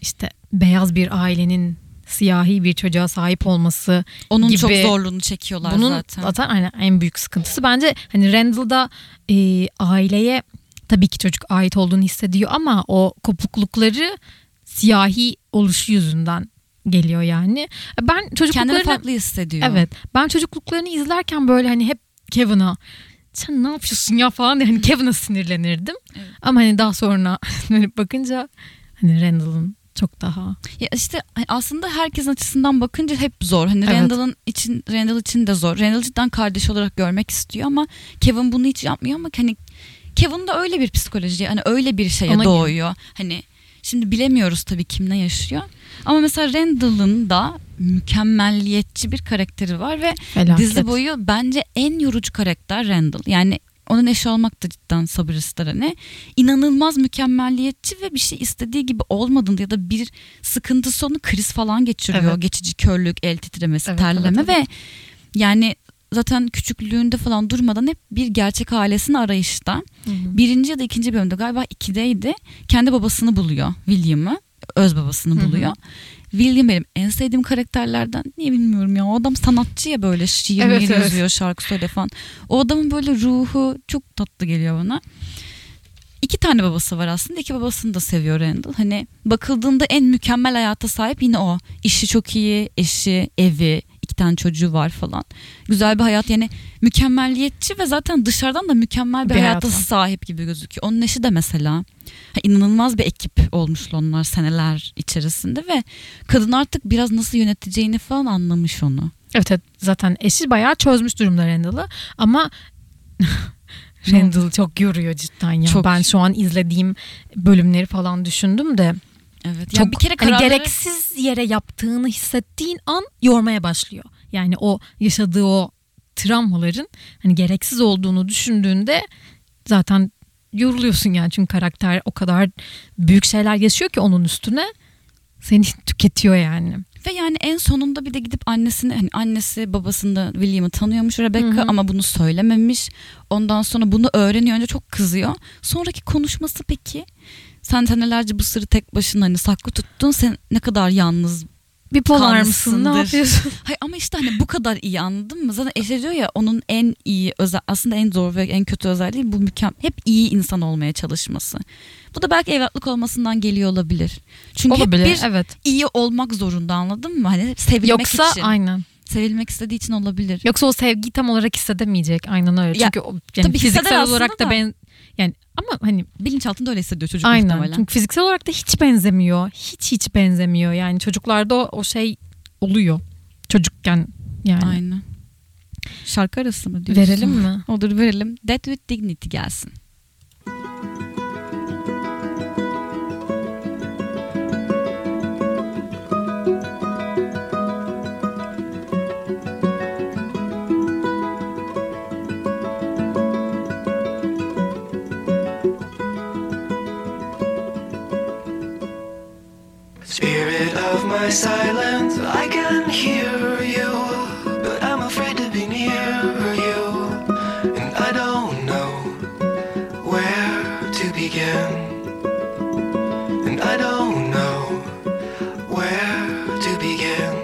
işte beyaz bir ailenin siyahi bir çocuğa sahip olması Onun gibi. çok zorluğunu çekiyorlar Bunun zaten. zaten aynen en büyük sıkıntısı bence hani Randall'da e, aileye tabii ki çocuk ait olduğunu hissediyor ama o kopuklukları siyahi oluşu yüzünden geliyor yani. Ben Kendini çocukluklarını farklı hissediyor. evet ben çocukluklarını izlerken böyle hani hep Kevin'a sen ne yapıyorsun ya falan diye hani Kevin'a sinirlenirdim. Evet. Ama hani daha sonra dönüp bakınca hani Randall'ın çok daha Ya işte aslında herkesin açısından bakınca hep zor. Hani Evet. Randall'ın için Randall için de zor. Randall cidden kardeş olarak görmek istiyor ama Kevin bunu hiç yapmıyor ama hani Kevin de öyle bir psikoloji hani öyle bir şeye Ona doğuyor. Hani şimdi bilemiyoruz tabii kim ne yaşıyor. Ama mesela Randall'ın da mükemmelliyetçi bir karakteri var ve felaket. dizi boyu bence en yorucu karakter Randall. Yani onun eşi olmak da cidden sabır ister hani. İnanılmaz mükemmelliyetçi ve bir şey istediği gibi olmadığında ya da bir sıkıntı sonu kriz falan geçiriyor. Evet. Geçici körlük, el titremesi, Evet, terleme evet, evet. ve yani zaten küçüklüğünde falan durmadan hep bir gerçek ailesini arayışta. Hı hı. Birinci ya da ikinci bölümde galiba ikideydi. Kendi babasını buluyor William'ı. Öz babasını Hı hı. William benim en sevdiğim karakterlerden. Niye bilmiyorum ya. O adam sanatçı ya böyle şiir Evet, evet, yazıyor, şarkı söyle falan. O adamın böyle ruhu çok tatlı geliyor bana. İki tane babası var aslında. İki babasını da seviyor Randall. Hani bakıldığında en mükemmel hayata sahip yine o. İşi çok iyi, eşi, evi, tane çocuğu var falan. Güzel bir hayat yani mükemmelliyetçi ve zaten dışarıdan da mükemmel bir, Bir hayata hayata. sahip gibi gözüküyor. Onun eşi de mesela ha, inanılmaz bir ekip olmuşlar onlar seneler içerisinde ve kadın artık biraz nasıl yöneteceğini falan anlamış onu. Evet, evet zaten eşi bayağı çözmüş durumda Randall'ı ama Randall çok yoruyor cidden ya. Çok. Ben şu an izlediğim bölümleri falan düşündüm de Evet. çok ya bir kere hani kararları- gereksiz yere yaptığını hissettiğin an yormaya başlıyor. Yani o yaşadığı o travmaların hani gereksiz olduğunu düşündüğünde zaten yoruluyorsun yani çünkü karakter o kadar büyük şeyler yaşıyor ki onun üstüne seni tüketiyor yani. Ve yani en sonunda bir de gidip annesini hani annesi babasını da William'ı tanıyormuş Rebecca Hı hı. ama bunu söylememiş. Ondan sonra bunu öğreniyor önce çok kızıyor. Sonraki konuşması peki sen senelerce bu sırrı tek başına hani saklı tuttun sen ne kadar yalnız. Bipolar mısın ne yapıyorsun? Hayır ama işte hani bu kadar iyi anladın mı? Zaten eşe diyor ya onun en iyi özel aslında en zor ve en kötü özelliği bu mükemmel hep iyi insan olmaya çalışması. Bu da belki evlatlık olmasından geliyor olabilir. Çünkü Olabilir hep bir evet. iyi olmak zorunda anladın mı? Hani sevilmek Yoksa için. aynen. Sevilmek istediği için olabilir. Yoksa o sevgiyi tam olarak hissedemeyecek. Aynen öyle. Ya, Çünkü o, yani tabii fiziksel olarak da, da. ben yani ama hani Bilinçaltında öyle hissediyor çocuk aynen. muhtemelen. Çünkü fiziksel olarak da hiç benzemiyor. Hiç hiç benzemiyor. Yani çocuklarda o, o şey oluyor. Çocukken yani. Aynen. Şarkı arası mı diyorsun? Verelim mi? Olur verelim. Death with Dignity gelsin. Silence, I can hear you, but I'm afraid to be near you, and I don't know where to begin, and I don't know where to begin.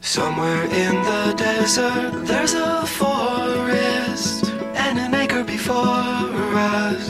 Somewhere in the desert, there's a forest and an acre before us,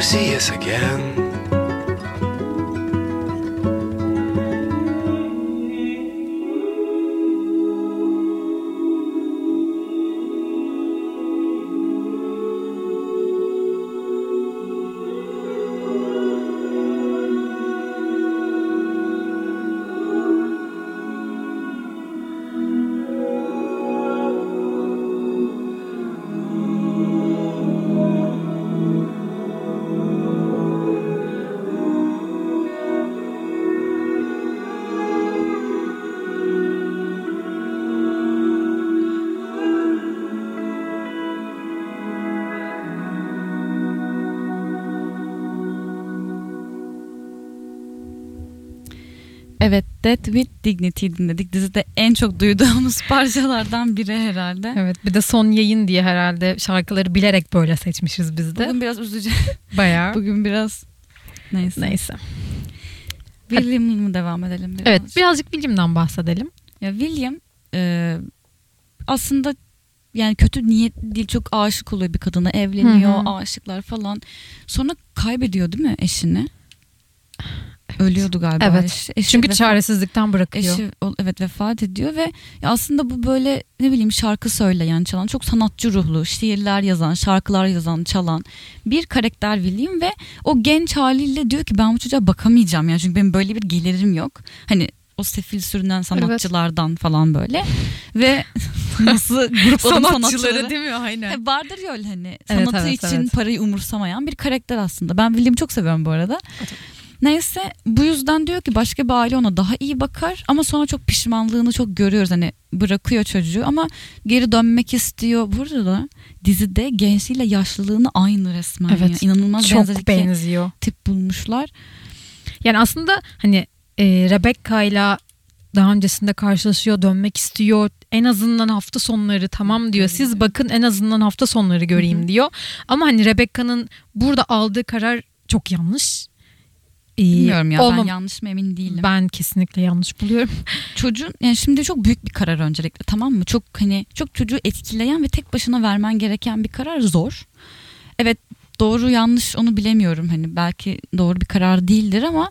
See us again. Death with Dignity dinledik. Dizide en çok duyduğumuz parçalardan biri herhalde. Evet bir de son yayın diye herhalde şarkıları bilerek böyle seçmişiz biz de. Bugün biraz üzücü. Bayağı. Bugün biraz neyse. Neyse. William'la mı devam edelim biraz? Evet birazcık bilimden bahsedelim. Ya William e, aslında yani kötü niyet değil çok aşık oluyor bir kadına evleniyor Hı hı. aşıklar falan sonra kaybediyor değil mi eşini? Ölüyordu galiba Evet. eşi. Eşi Çünkü vefat- çaresizlikten bırakıyor. Eşi evet vefat ediyor ve ya aslında bu böyle ne bileyim şarkı söyleyen çalan çok sanatçı ruhlu şiirler yazan şarkılar yazan çalan bir karakter William ve o genç haliyle diyor ki ben bu çocuğa bakamayacağım yani çünkü benim böyle bir gelirim yok. Hani o sefil sürünen sanatçılardan falan böyle ve nasıl grupladım sanatçıları değil mi? Aynen. E, vardır ya öyle hani Evet, sanatı evet, için evet. parayı umursamayan bir karakter aslında. Ben William'ı çok seviyorum bu arada. Neyse bu yüzden diyor ki başka bir aile ona daha iyi bakar ama sonra çok pişmanlığını çok görüyoruz hani bırakıyor çocuğu ama geri dönmek istiyor. Burada da dizide gençliğiyle yaşlılığını aynı resmen. Evet. ya. İnanılmaz Çok benziyor. tip bulmuşlar. Yani aslında hani e, Rebecca ile daha öncesinde karşılaşıyor, dönmek istiyor. En azından hafta sonları tamam diyor. Siz bakın en azından hafta sonları göreyim diyor. Ama hani Rebecca'nın burada aldığı karar çok yanlış. Ee, Bilmiyorum ya olmam- ben yanlış mı emin değilim. Ben kesinlikle yanlış buluyorum. çocuğun yani şimdi çok büyük bir karar öncelikle tamam mı? Çok hani çok çocuğu etkileyen ve tek başına vermen gereken bir karar zor. Evet doğru yanlış onu bilemiyorum hani belki doğru bir karar değildir ama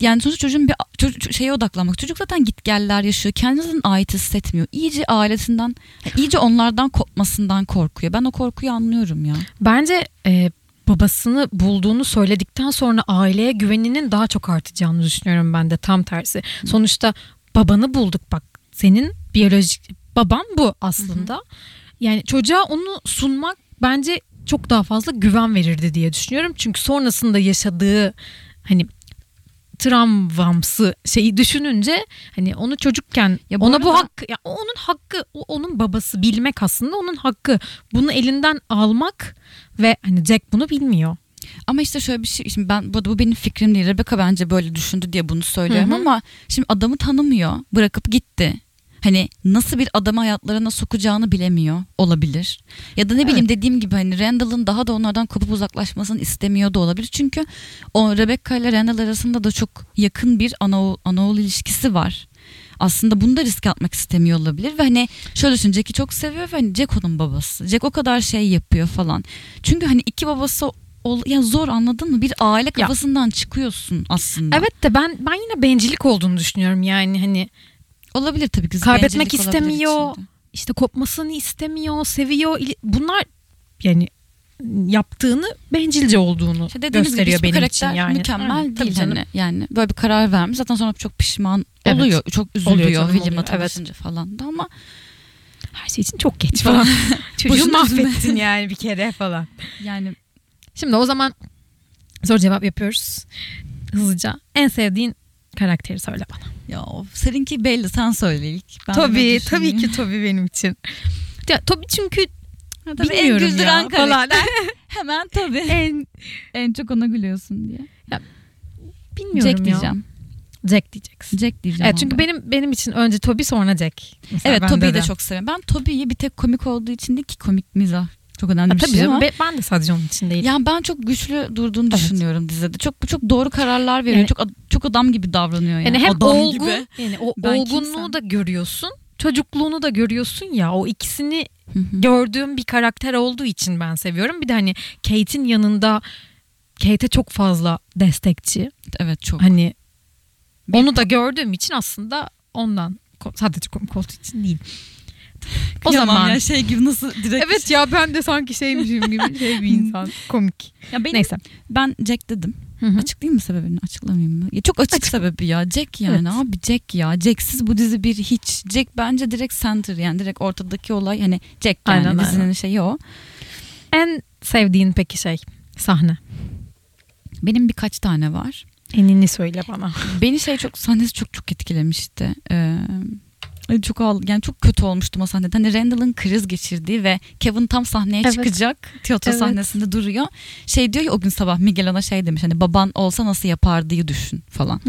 yani sonuçta çocuğun bir çocuk, şeye odaklanmak. Çocuk zaten git geller yaşıyor. Kendisinin ait hissetmiyor. İyice ailesinden, iyice onlardan kopmasından korkuyor. Ben o korkuyu anlıyorum ya. Bence e, babasını bulduğunu söyledikten sonra aileye güveninin daha çok artacağını düşünüyorum ben de tam tersi. Sonuçta babanı bulduk bak senin biyolojik baban bu aslında. Yani çocuğa onu sunmak bence çok daha fazla güven verirdi diye düşünüyorum. Çünkü sonrasında yaşadığı hani travmamsı şeyi düşününce hani onu çocukken Ya bu ona bu arada- hakkı ya onun hakkı o onun babası bilmek aslında onun hakkı bunu elinden almak ve hani Jack bunu bilmiyor. Ama işte şöyle bir şey şimdi ben bu, bu benim fikrim değil. Rebecca bence böyle düşündü diye bunu söylüyorum Hı hı. ama şimdi adamı tanımıyor. Bırakıp gitti. Hani nasıl bir adamı hayatlarına sokacağını bilemiyor olabilir. Ya da ne bileyim dediğim gibi hani Randall'ın daha da onlardan kopup uzaklaşmasını istemiyor da olabilir. Çünkü o Rebecca ile Randall arasında da çok yakın bir anaoğul, anaoğul ilişkisi var. aslında bunu da riske atmak istemiyor olabilir ve hani şöyle düşün Jack'i çok seviyor ve hani Jack onun babası. Jack o kadar şey yapıyor falan. Çünkü hani iki babası ol, ya zor anladın mı? Bir aile kafasından çıkıyorsun aslında. Evet de ben ben yine bencillik olduğunu düşünüyorum yani hani Olabilir tabii ki. Kaybetmek istemiyor. işte kopmasını istemiyor, seviyor. Bunlar yani yaptığını bencilce olduğunu İşte gibi gösteriyor hiçbir benim için yani. mükemmel tabii değil hani. Yani böyle bir karar vermiş. Zaten sonra çok pişman Evet. oluyor. Çok üzülüyor William'a oluyor. Evet. tanışınca falan da ama Her şey için çok geç falan. Çocuğu mahvettin yani bir kere falan. yani Şimdi o zaman soru cevap yapıyoruz. Hızlıca. En sevdiğin karakteri söyle bana. ya of, seninki belli sen söyle ilk. Ben tabii düşüneyim. ki Toby benim için. Ya Toby çünkü Ha, tabii en güldüren ya karakter. Hemen tabii. en en çok ona gülüyorsun diye. bilmiyorum Jack ya. diyeceğim. Jack diyeceksin. Jack diyeceğim. Evet çünkü ama. benim benim için önce Toby sonra Jack. Mesela Evet Toby'yi de çok seviyorum. Ben Toby'yi bir tek komik olduğu için değil ki komik mizah. Çok önemli Ha, bir tabii şey canım ama. be- ben de sadece onun için değil. Yani ben çok güçlü durduğunu Evet. düşünüyorum dizide. Çok çok doğru kararlar veriyor. Yani- çok çok adam gibi davranıyor yani. yani hem adam olgun gibi. yani o Ben olgunluğu kimsem. da görüyorsun. Çocukluğunu da görüyorsun ya o ikisini gördüğüm bir karakter olduğu için ben seviyorum. Bir de hani Kate'in yanında Kate'e çok fazla destekçi. evet çok. Hani Bir- onu da gördüğüm için aslında ondan sadece komik olduğu için değil. O Kıyamam zaman ya şey gibi nasıl direkt. evet ya ben de sanki şeymişim gibi şey bir insan komik. Ya benim, Neyse. ben Jack dedim. Hı hı. Açıklayayım mı sebebini? Açıklamayayım mı? Ya çok açık, Açık. sebebi ya. Jack yani Evet. abi Jack ya. Jack'siz bu dizi bir hiç. Jack bence direkt center yani direkt ortadaki olay hani Jack yani Aynen, dizinin aynen. şeyi o. En sevdiğin peki şey sahne. Benim birkaç tane var. Enini söyle bana. Beni şey çok sahnesi çok çok etkilemişti. Ee, çok ağl- yani çok kötü olmuştum o sahnede. Hani Randall'ın kriz geçirdiği ve Kevin tam sahneye Evet. çıkacak. Tiyatro Evet. sahnesinde duruyor. Şey diyor ya o gün sabah Miguel ona şey demiş hani baban olsa nasıl yapardığı düşün falan.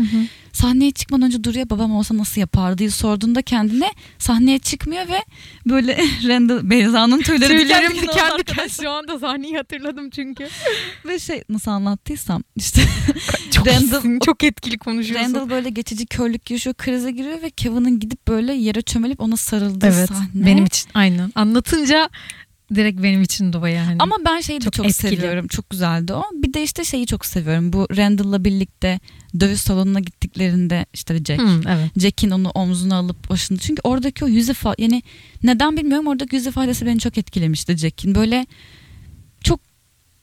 Sahneye çıkmadan önce duruyor babam olsa nasıl yapardığı sorduğunda kendine sahneye çıkmıyor ve böyle Randall Beyza'nın tüyleri, Tüylerim diken diken diken şu anda sahneyi hatırladım çünkü. ve şey nasıl anlattıysam işte Çok Randall- iyisin, çok etkili konuşuyorsun. Randall böyle geçici körlük yaşıyor krize giriyor ve Kevin'in gidip böyle yere çömelip ona sarıldığı evet sahne. benim için aynen. Anlatınca direkt benim için de yani. Ama ben şeyi de Çok çok, etkili. seviyorum. Çok güzeldi o. Bir de işte şeyi çok seviyorum. Bu Randall'la birlikte dövüş salonuna gittiklerinde işte Jack. Hı, evet. Jack'in onu omzuna alıp başını. Çünkü oradaki o yüz ifade yani neden bilmiyorum oradaki yüz ifadesi beni çok etkilemişti Jack'in. Böyle çok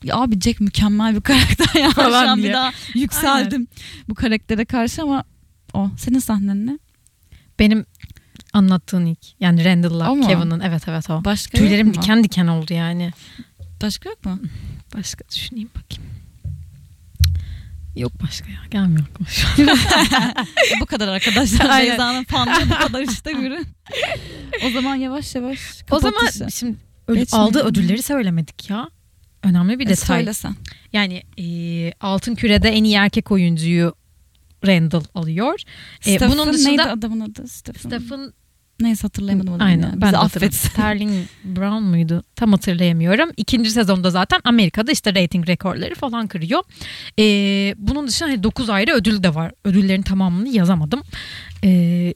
ya abi Jack mükemmel bir karakter ya. Falan Şu an bir daha yükseldim bu karaktere karşı ama o senin sahnen ne? Benim anlattığın ilk. Yani Randall'la? Kevin'ın. Evet evet o. Başka Tüylerim yok mu? diken diken oldu yani. Başka yok mu? Başka düşüneyim bakayım. Yok başka ya gelmiyor aklıma şu an. bu kadar arkadaşlar. Beyza'nın fanlığı bu kadar işte görün. o zaman yavaş yavaş o zaman kapatışı. şimdi ödül- aldığı ödülleri söylemedik ya. Önemli bir E, detay. Söylesen. Yani e, Altın Küre'de en iyi erkek oyuncuyu Randall alıyor. E, bunun dışında neydi adamın adı? Stephen. Stephen Neyse hatırlayamadım adını. Aynen. ya. Ben Bizi affet. affetsin. Sterling Brown muydu? Tam hatırlayamıyorum. İkinci sezonda zaten Amerika'da işte rating rekorları falan kırıyor. Ee, bunun dışında hani 9 ayrı ödül de var. Ödüllerin tamamını yazamadım. Ee,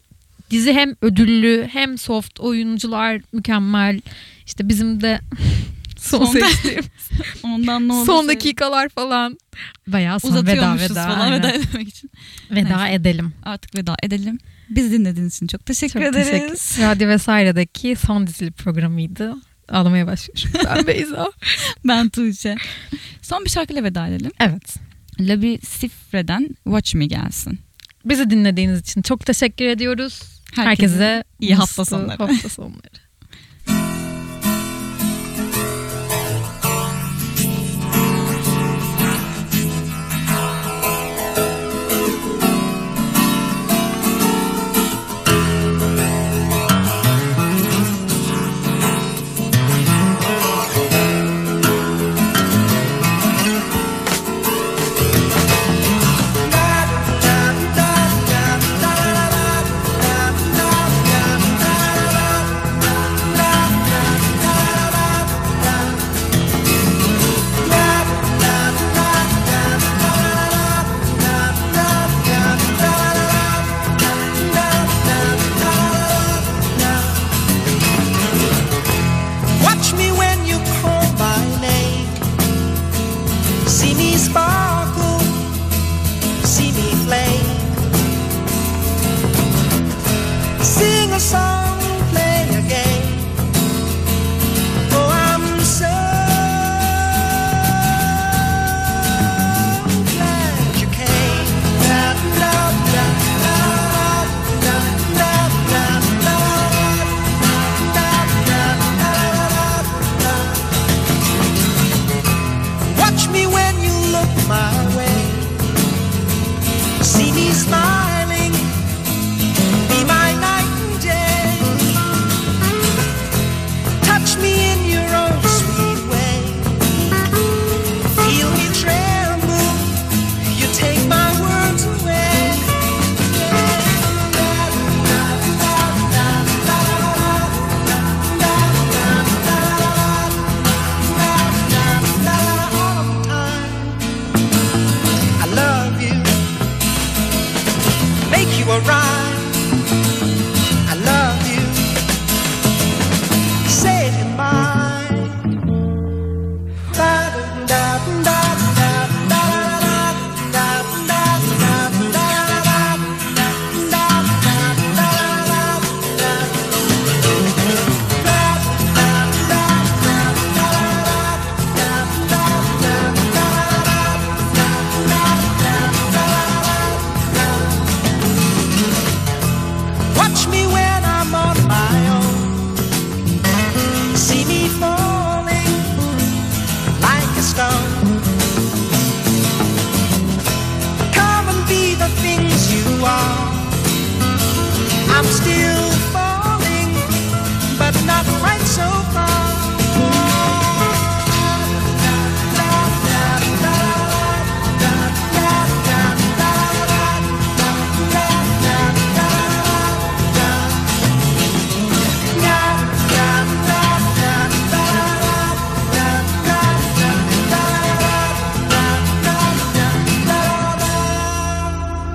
dizi hem ödüllü hem soft oyuncular mükemmel. İşte bizim de son Son- Ondan ne olur son dakikalar falan. Bayağı son veda veda. falan aynen. veda etmek için. Veda Neyse. edelim. Artık veda edelim. Biz dinlediğiniz için çok teşekkür Çok ederiz. teşekkür. Radyo vesairedeki son dizili programıydı. Ağlamaya başlıyorum. Ben Beyza. Ben Tuğçe. Son bir şarkıyla veda edelim. Evet. Labi Sifre'den Watch Me gelsin. Bizi dinlediğiniz için çok teşekkür ediyoruz. Herkese Herkese, iyi hafta sonları. Hafta sonları.